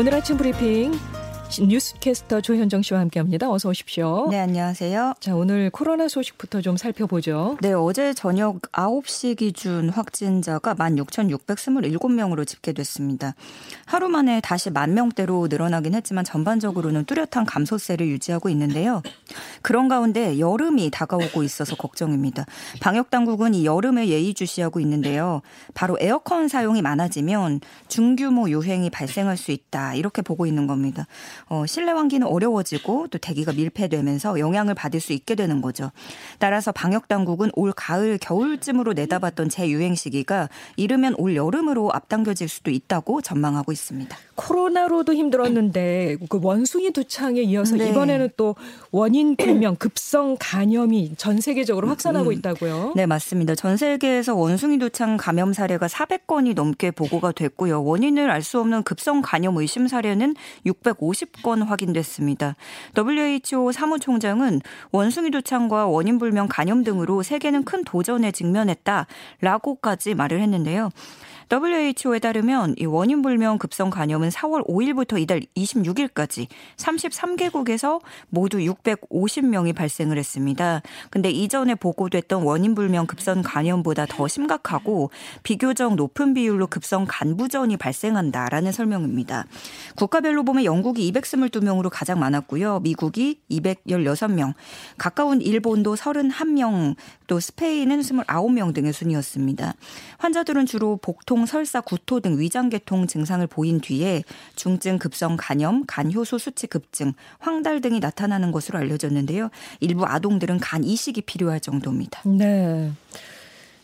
오늘 아침 브리핑 뉴스캐스터 조현정 씨와 함께합니다. 어서 오십시오. 네, 안녕하세요. 자, 오늘 코로나 소식부터 좀 살펴보죠. 네, 어제 저녁 9시 기준 확진자가 16,627명으로 집계됐습니다. 하루 만에 다시 만 명대로 늘어나긴 했지만 전반적으로는 뚜렷한 감소세를 유지하고 있는데요. 그런 가운데 여름이 다가오고 있어서 걱정입니다. 방역 당국은 이 여름에 예의주시하고 있는데요. 바로 에어컨 사용이 많아지면 중규모 유행이 발생할 수 있다. 이렇게 보고 있는 겁니다. 어, 실내 환기는 어려워지고 또 대기가 밀폐되면서 영향을 받을 수 있게 되는 거죠. 따라서 방역 당국은 올 가을 겨울쯤으로 내다봤던 재유행 시기가 이르면 올 여름으로 앞당겨질 수도 있다고 전망하고 있습니다. 코로나로도 힘들었는데 그 원숭이 두창에 이어서 네. 이번에는 또 원인 불명 급성 간염이 전 세계적으로 확산하고 음. 있다고요? 네, 맞습니다. 전 세계에서 원숭이 두창 감염 사례가 400건이 넘게 보고가 됐고요. 원인을 알 수 없는 급성 간염 의심 사례는 650건 확인됐습니다. WHO 사무총장은 원숭이 두창과 원인 불명 간염 등으로 세계는 큰 도전에 직면했다라고까지 말을 했는데요. WHO에 따르면 이 원인 불명 급성 간염은 4월 5일부터 이달 26일까지 33개국에서 모두 650명이 발생을 했습니다. 근데 이전에 보고됐던 원인 불명 급성 간염보다 더 심각하고 비교적 높은 비율로 급성 간부전이 발생한다라는 설명입니다. 국가별로 보면 영국이 222명으로 가장 많았고요. 미국이 216명, 가까운 일본도 31명, 또 스페인은 29명 등의 순이었습니다. 환자들은 주로 복통 통, 설사, 구토 등 위장계통 증상을 보인 뒤에 중증 급성 간염, 간효소 수치 급증, 황달 등이 나타나는 것으로 알려졌는데요. 일부 아동들은 간 이식이 필요할 정도입니다. 네.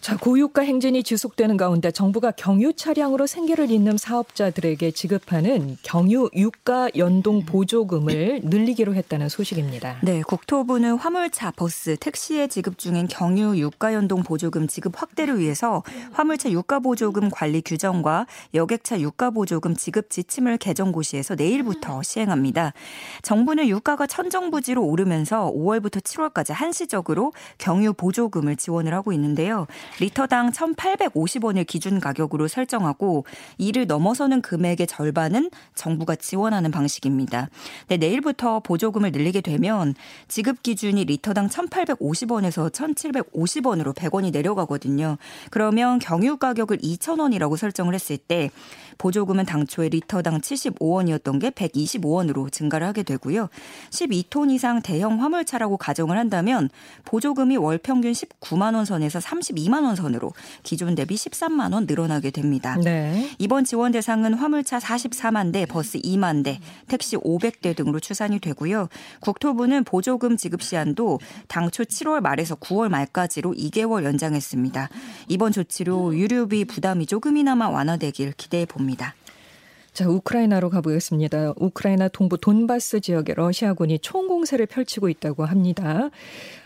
자, 고유가 행진이 지속되는 가운데 정부가 경유 차량으로 생계를 잇는 사업자들에게 지급하는 경유 유가 연동 보조금을 늘리기로 했다는 소식입니다. 네, 국토부는 화물차, 버스, 택시에 지급 중인 경유 유가 연동 보조금 지급 확대를 위해서 화물차 유가 보조금 관리 규정과 여객차 유가 보조금 지급 지침을 개정 고시해서 내일부터 시행합니다. 정부는 유가가 천정부지로 오르면서 5월부터 7월까지 한시적으로 경유 보조금을 지원을 하고 있는데요. 리터당 1,850원을 기준 가격으로 설정하고 이를 넘어서는 금액의 절반은 정부가 지원하는 방식입니다. 네, 내일부터 보조금을 늘리게 되면 지급 기준이 리터당 1,850원에서 1,750원으로 100원이 내려가거든요. 그러면 경유 가격을 2,000원이라고 설정을 했을 때 보조금은 당초에 리터당 75원이었던 게 125원으로 증가를 하게 되고요. 12톤 이상 대형 화물차라고 가정을 한다면 보조금이 월 평균 19만 원 선에서 32만 원 선으로 기존 대비 13만 원 늘어나게 됩니다. 네. 이번 지원 대상은 화물차 44만 대, 버스 2만 대, 택시 500대 등으로 추산이 되고요. 국토부는 보조금 지급 시한도 당초 7월 말에서 9월 말까지로 2개월 연장했습니다. 이번 조치로 유류비 부담이 조금이나마 완화되길 기대해 봅니다. 자, 우크라이나로 가보겠습니다. 우크라이나 동부 돈바스 지역에 러시아군이 총공세를 펼치고 있다고 합니다.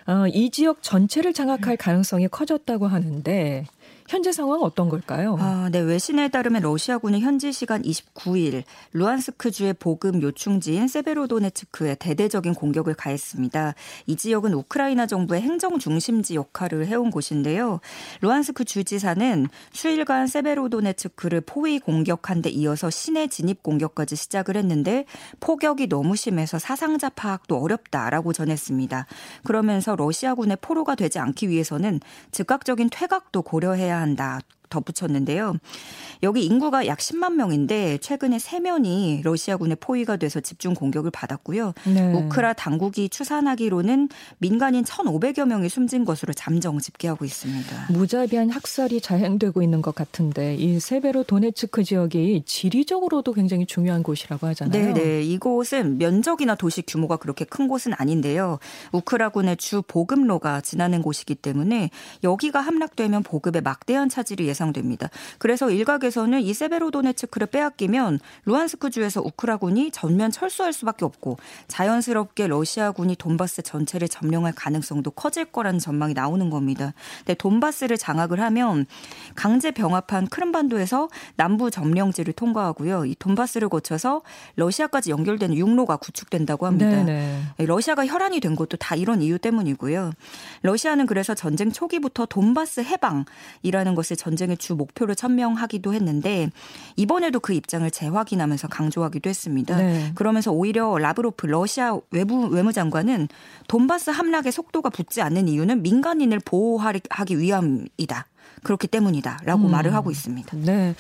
어, 이 지역 전체를 장악할 가능성이 커졌다고 하는데 현재 상황 어떤 걸까요? 아, 네. 외신에 따르면 러시아군은 현지 시간 29일 루안스크주의 보급 요충지인 세베로도네츠크에 대대적인 공격을 가했습니다. 이 지역은 우크라이나 정부의 행정 중심지 역할을 해온 곳인데요. 루안스크 주지사는 수일간 세베로도네츠크를 포위 공격한 데 이어서 시내 진입 공격까지 시작을 했는데 포격이 너무 심해서 사상자 파악도 어렵다라고 전했습니다. 그러면서 러시아군의 포로가 되지 않기 위해서는 즉각적인 퇴각도 고려해야 한다. 덧붙였는데요. 여기 인구가 약 10만 명인데 최근에 세면이 러시아군의 포위가 돼서 집중 공격을 받았고요. 네. 우크라 당국이 추산하기로는 민간인 1,500여 명이 숨진 것으로 잠정 집계하고 있습니다. 무자비한 학살이 자행되고 있는 것 같은데 이 세베로 도네츠크 지역이 지리적으로도 굉장히 중요한 곳이라고 하잖아요. 네, 네. 이곳은 면적이나 도시 규모가 그렇게 큰 곳은 아닌데요. 우크라군의 주 보급로가 지나는 곳이기 때문에 여기가 함락되면 보급에 막대한 차질이 예상 예상됩니다. 그래서 일각에서는 이 세베로도네츠크를 빼앗기면 루안스크주에서 우크라군이 전면 철수할 수밖에 없고 자연스럽게 러시아군이 돈바스 전체를 점령할 가능성도 커질 거라는 전망이 나오는 겁니다. 근데 돈바스를 장악을 하면 강제 병합한 크림반도에서 남부 점령지를 통과하고요. 이 돈바스를 거쳐서 러시아까지 연결되는 육로가 구축된다고 합니다. 네네. 러시아가 혈안이 된 것도 다 이런 이유 때문이고요. 러시아는 그래서 전쟁 초기부터 돈바스 해방이라는 것을 전쟁 전쟁의 주 목표로 천명하기도 했는데 이번에도 그 입장을 재확인하면서 강조하기도 했습니다. 네. 그러면서 오히려 라브로프 러시아 외부 외무장관은 돈바스 함락의 속도가 붙지 않는 이유는 민간인을 보호하기 위함이다. 그렇기 때문이다라고 음. 말을 하고 있습니다. 네.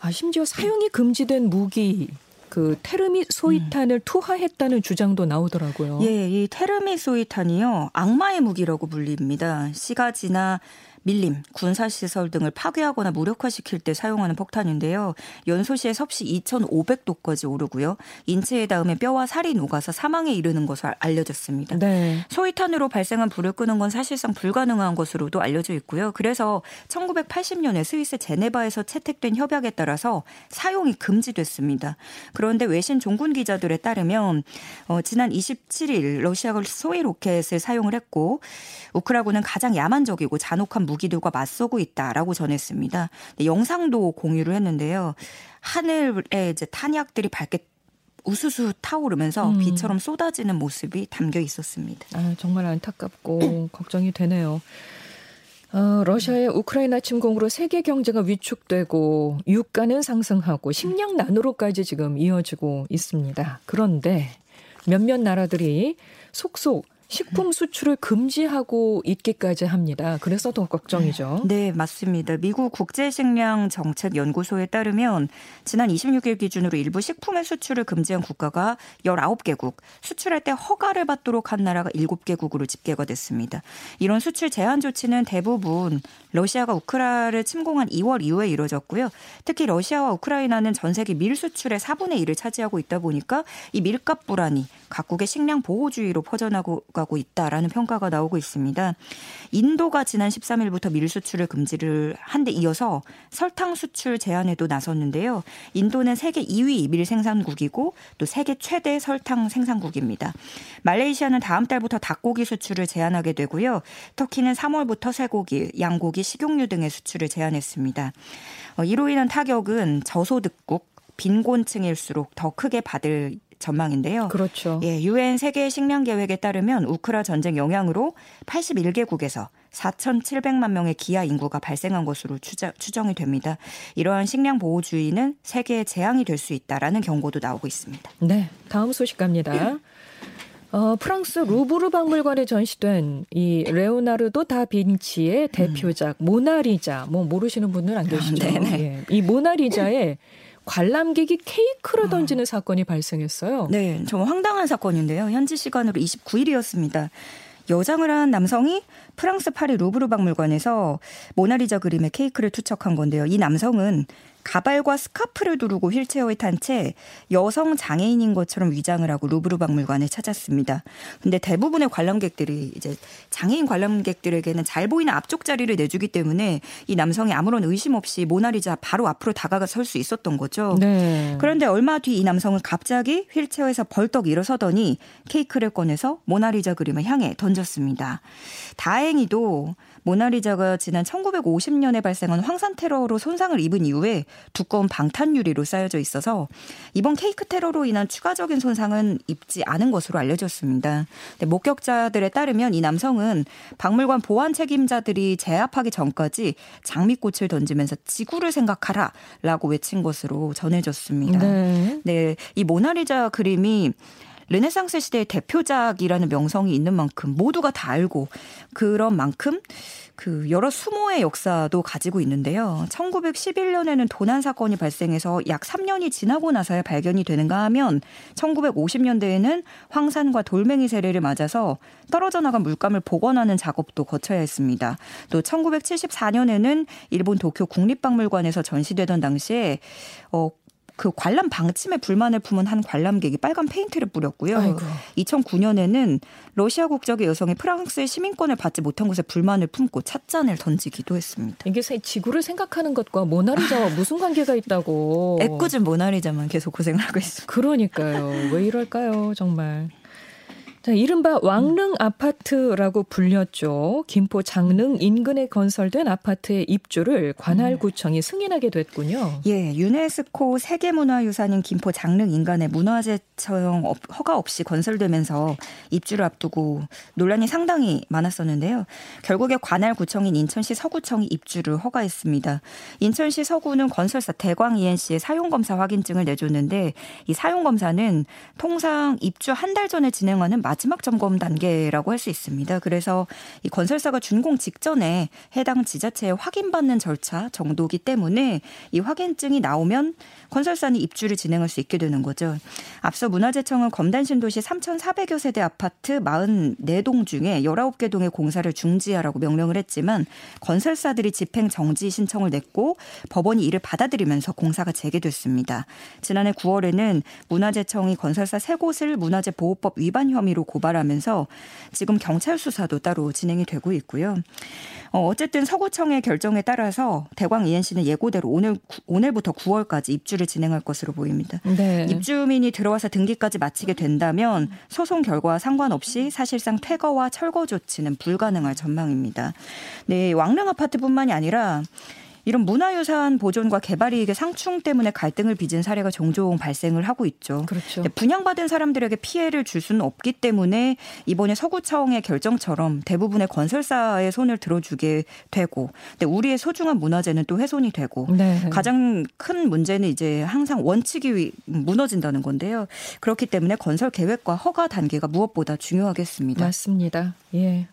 아, 심지어 사용이 금지된 무기 그 테르미 소이탄을 음. 투하했다는 주장도 나오더라고요. 예, 이 테르미 소이탄이요 악마의 무기라고 불립니다. 시가 지나 밀림, 군사시설 등을 파괴하거나 무력화시킬 때 사용하는 폭탄인데요. 연소시에 섭씨 2,500도까지 오르고요. 인체에 닿으면 뼈와 살이 녹아서 사망에 이르는 것으로 알려졌습니다. 네. 소위탄으로 발생한 불을 끄는 건 사실상 불가능한 것으로도 알려져 있고요. 그래서 1980년에 스위스 제네바에서 채택된 협약에 따라서 사용이 금지됐습니다. 그런데 외신 종군 기자들에 따르면 어, 지난 27일 러시아가 소위 로켓을 사용을 했고 우크라군은 가장 야만적이고 잔혹한 무 기들과 맞서고 있다라고 전했습니다. 영상도 공유를 했는데요. 하늘에 이제 탄약들이 밝게 우수수 타오르면서 음. 비처럼 쏟아지는 모습이 담겨 있었습니다. 아, 정말 안타깝고 걱정이 되네요. 어, 러시아의 우크라이나 침공으로 세계 경제가 위축되고 유가는 상승하고 식량 난으로까지 지금 이어지고 있습니다. 그런데 몇몇 나라들이 속속 식품 수출을 금지하고 있기까지 합니다. 그래서 더 걱정이죠. 네, 맞습니다. 미국 국제식량정책연구소에 따르면 지난 26일 기준으로 일부 식품의 수출을 금지한 국가가 19개국, 수출할 때 허가를 받도록 한 나라가 7개국으로 집계가 됐습니다. 이런 수출 제한 조치는 대부분 러시아가 우크라를 침공한 2월 이후에 이뤄졌고요. 특히 러시아와 우크라이나는 전 세계 밀 수출의 4분의 1을 차지하고 있다 보니까 이 밀값 불안이 각국의 식량 보호주의로 퍼져나고 가고 있다라는 평가가 나오고 있습니다. 인도가 지난 13일부터 밀 수출을 금지를 한 데 이어서 설탕 수출 제한에도 나섰는데요. 인도는 세계 2위 밀 생산국이고 또 세계 최대 설탕 생산국입니다. 말레이시아는 다음 달부터 닭고기 수출을 제한하게 되고요. 터키는 3월부터 쇠고기, 양고기, 식용유 등의 수출을 제한했습니다. 어, 이로 인한 타격은 저소득국, 빈곤층일수록 더 크게 받을 전망인데요. 그렇죠. 예, 유엔 세계 식량 계획에 따르면 우크라 전쟁 영향으로 81개국에서 4,700만 명의 기아 인구가 발생한 것으로 추정, 추정이 됩니다. 이러한 식량 보호주의는 세계에 재앙이 될 수 있다라는 경고도 나오고 있습니다. 네, 다음 소식 갑니다. 어, 프랑스 루브르 박물관에 전시된 이 레오나르도 다 빈치의 대표작 음. 모나리자 뭐 모르시는 분은 안 계시죠? 아, 예. 이 모나리자의 관람객이 케이크를 아. 던지는 아. 사건이 발생했어요. 네, 정말 황당한 사건인데요. 현지 시간으로 29일이었습니다. 여장을 한 남성이 프랑스 파리 루브르 박물관에서 모나리자 그림의 케이크를 투척한 건데요. 이 남성은 가발과 스카프를 두르고 휠체어에 탄 채 여성 장애인인 것처럼 위장을 하고 루브르 박물관에 찾았습니다. 근데 대부분의 관람객들이 이제 장애인 관람객들에게는 잘 보이는 앞쪽 자리를 내주기 때문에 이 남성이 아무런 의심 없이 모나리자 바로 앞으로 다가가 설 수 있었던 거죠. 네. 그런데 얼마 뒤 이 남성은 갑자기 휠체어에서 벌떡 일어서더니 케이크를 꺼내서 모나리자 그림을 향해 던졌습니다. 다행히도 모나리자가 지난 1950년에 발생한 황산 테러로 손상을 입은 이후에 두꺼운 방탄 유리로 쌓여져 있어서 이번 케이크 테러로 인한 추가적인 손상은 입지 않은 것으로 알려졌습니다. 목격자들에 따르면 이 남성은 박물관 보안 책임자들이 제압하기 전까지 장미꽃을 던지면서 지구를 생각하라라고 외친 것으로 전해졌습니다. 네. 네, 이 모나리자 그림이 르네상스 시대의 대표작이라는 명성이 있는 만큼 모두가 다 알고 그런 만큼 그 여러 수모의 역사도 가지고 있는데요. 1911년에는 도난 사건이 발생해서 약 3년이 지나고 나서야 발견이 되는가 하면 1950년대에는 황산과 돌멩이 세례를 맞아서 떨어져 나간 물감을 복원하는 작업도 거쳐야 했습니다. 또 1974년에는 일본 도쿄 국립박물관에서 전시되던 당시에 어 그 관람 방침에 불만을 품은 한 관람객이 빨간 페인트를 뿌렸고요. 아이고. 2009년에는 러시아 국적의 여성이 프랑스의 시민권을 받지 못한 것에 불만을 품고 찻잔을 던지기도 했습니다. 이게 지구를 생각하는 것과 모나리자와 무슨 관계가 있다고. 애꿎은 모나리자만 계속 고생을 하고 있습니다. 그러니까요. 왜 이럴까요, 정말. 자, 이른바 왕릉 아파트라고 불렸죠. 김포 장릉 인근에 건설된 아파트의 입주를 관할구청이 승인하게 됐군요. 예, 유네스코 세계문화유산인 김포 장릉 인간의 문화재청 허가 없이 건설되면서 입주를 앞두고 논란이 상당히 많았었는데요. 결국에 관할구청인 인천시 서구청이 입주를 허가했습니다. 인천시 서구는 건설사 대광 ENC의 사용검사 확인증을 내줬는데 이 사용검사는 통상 입주 한 달 전에 진행하는 마지막 점검 단계라고 할 수 있습니다. 그래서 이 건설사가 준공 직전에 해당 지자체에 확인받는 절차 정도기 때문에 이 확인증이 나오면 건설사는 입주를 진행할 수 있게 되는 거죠. 앞서 문화재청은 검단 신도시 3,400여 세대 아파트 44동 중에 19개 동의 공사를 중지하라고 명령을 했지만 건설사들이 집행 정지 신청을 냈고 법원이 이를 받아들이면서 공사가 재개됐습니다. 지난해 9월에는 문화재청이 건설사 세 곳을 문화재보호법 위반 혐의로 고발하면서 지금 경찰 수사도 따로 진행이 되고 있고요. 어, 어쨌든 서구청의 결정에 따라서 대광 ENC는 예고대로 오늘 오늘부터 9월까지 입주를 진행할 것으로 보입니다. 네. 입주민이 들어와서 등기까지 마치게 된다면 소송 결과와 상관없이 사실상 퇴거와 철거 조치는 불가능할 전망입니다. 네, 왕릉 아파트뿐만이 아니라 이런 문화유산 보존과 개발 이익의 상충 때문에 갈등을 빚은 사례가 종종 발생을 하고 있죠. 그렇죠. 분양받은 사람들에게 피해를 줄 수는 없기 때문에 이번에 서구청의 결정처럼 대부분의 건설사의 손을 들어주게 되고, 근데 우리의 소중한 문화재는 또 훼손이 되고, 네. 가장 큰 문제는 이제 항상 원칙이 무너진다는 건데요. 그렇기 때문에 건설 계획과 허가 단계가 무엇보다 중요하겠습니다. 맞습니다. 예.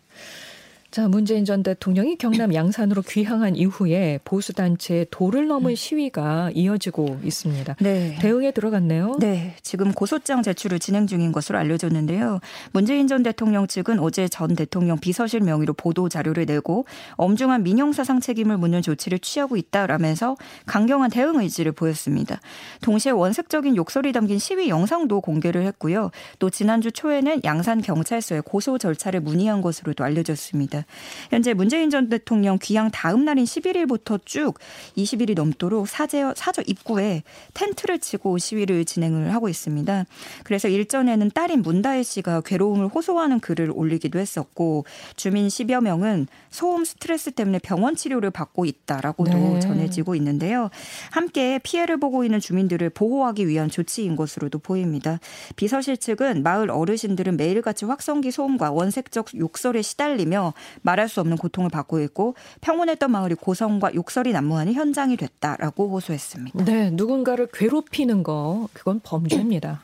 자, 문재인 전 대통령이 경남 양산으로 귀향한 이후에 보수 단체의 도를 넘은 시위가 이어지고 있습니다. 네. 대응에 들어갔네요. 네. 지금 고소장 제출을 진행 중인 것으로 알려졌는데요. 문재인 전 대통령 측은 어제 전 대통령 비서실 명의로 보도 자료를 내고 엄중한 민영사상 책임을 묻는 조치를 취하고 있다라면서 강경한 대응 의지를 보였습니다. 동시에 원색적인 욕설이 담긴 시위 영상도 공개를 했고요. 또 지난주 초에는 양산 경찰서에 고소 절차를 문의한 것으로도 알려졌습니다. 현재 문재인 전 대통령 귀향 다음 날인 11일부터 쭉 20일이 넘도록 사제, 사저 입구에 텐트를 치고 시위를 진행을 하고 있습니다. 그래서 일전에는 딸인 문다혜 씨가 괴로움을 호소하는 글을 올리기도 했었고 주민 10여 명은 소음 스트레스 때문에 병원 치료를 받고 있다라고도 네. 전해지고 있는데요. 함께 피해를 보고 있는 주민들을 보호하기 위한 조치인 것으로도 보입니다. 비서실 측은 마을 어르신들은 매일같이 확성기 소음과 원색적 욕설에 시달리며 말할 수 없는 고통을 받고 있고 평온했던 마을이 고성과 욕설이 난무하는 현장이 됐다라고 호소했습니다. 네, 누군가를 괴롭히는 거 그건 범죄입니다.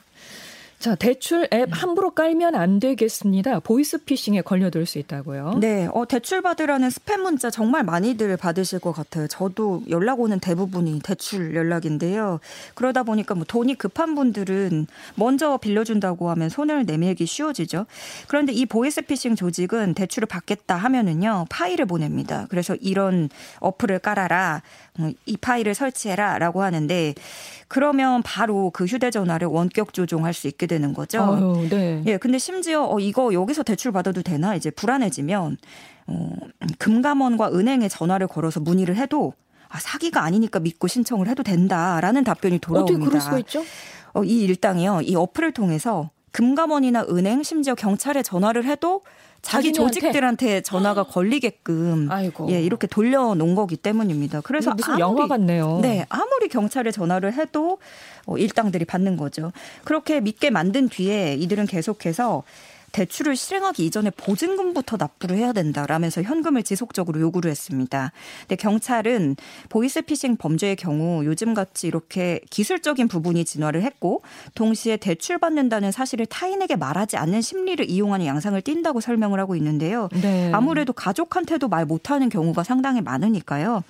자, 대출 앱 함부로 깔면 안 되겠습니다. 보이스피싱에 걸려들 수 있다고요. 네, 어, 대출 받으라는 스팸 문자 정말 많이들 받으실 것 같아요. 저도 연락 오는 대부분이 대출 연락인데요. 그러다 보니까 뭐 돈이 급한 분들은 먼저 빌려준다고 하면 손을 내밀기 쉬워지죠. 그런데 이 보이스피싱 조직은 대출을 받겠다 하면은요 파일을 보냅니다. 그래서 이런 어플을 깔아라, 어, 이 파일을 설치해라라고 하는데 그러면 바로 그 휴대전화를 원격 조종할 수 있게 되는 거죠. 아유, 네. 예, 근데 심지어 어, 이거 여기서 대출 받아도 되나 이제 불안해지면 어, 금감원과 은행에 전화를 걸어서 문의를 해도 아, 사기가 아니니까 믿고 신청을 해도 된다라는 답변이 돌아옵니다. 어떻게 그럴 수가 있죠? 어, 이 일당이요. 이 어플을 통해서 금감원이나 은행 심지어 경찰에 전화를 해도 자기 조직들한테 전화가 걸리게끔 아이고. 예 이렇게 돌려놓은 거기 때문입니다. 그래서 무슨 아무리, 영화 같네요. 네 아무리 경찰에 전화를 해도 어, 일당들이 받는 거죠. 그렇게 믿게 만든 뒤에 이들은 계속해서 대출을 실행하기 이전에 보증금부터 납부를 해야 된다라면서 현금을 지속적으로 요구를 했습니다. 근데 경찰은 보이스피싱 범죄의 경우 요즘같이 이렇게 기술적인 부분이 진화를 했고 동시에 대출받는다는 사실을 타인에게 말하지 않는 심리를 이용하는 양상을 띈다고 설명을 하고 있는데요. 네. 아무래도 가족한테도 말 못하는 경우가 상당히 많으니까요.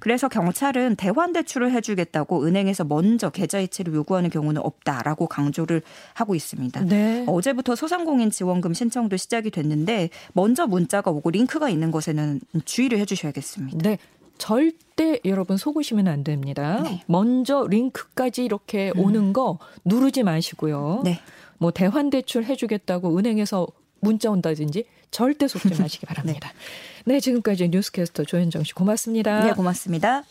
그래서 경찰은 대환 대출을 해주겠다고 은행에서 먼저 계좌이체를 요구하는 경우는 없다라고 강조를 하고 있습니다. 네. 어제부터 소상공인 지원금 신청도 시작이 됐는데 먼저 문자가 오고 링크가 있는 것에는 주의를 해주셔야겠습니다. 네. 절대 여러분 속으시면 안 됩니다. 네. 먼저 링크까지 이렇게 음. 오는 거 누르지 마시고요. 네. 뭐 대환 대출 해주겠다고 은행에서 문자 온다든지 절대 속지 마시기 바랍니다. 네. 네, 지금까지 뉴스캐스터 조현정 씨 고맙습니다. 네, 고맙습니다.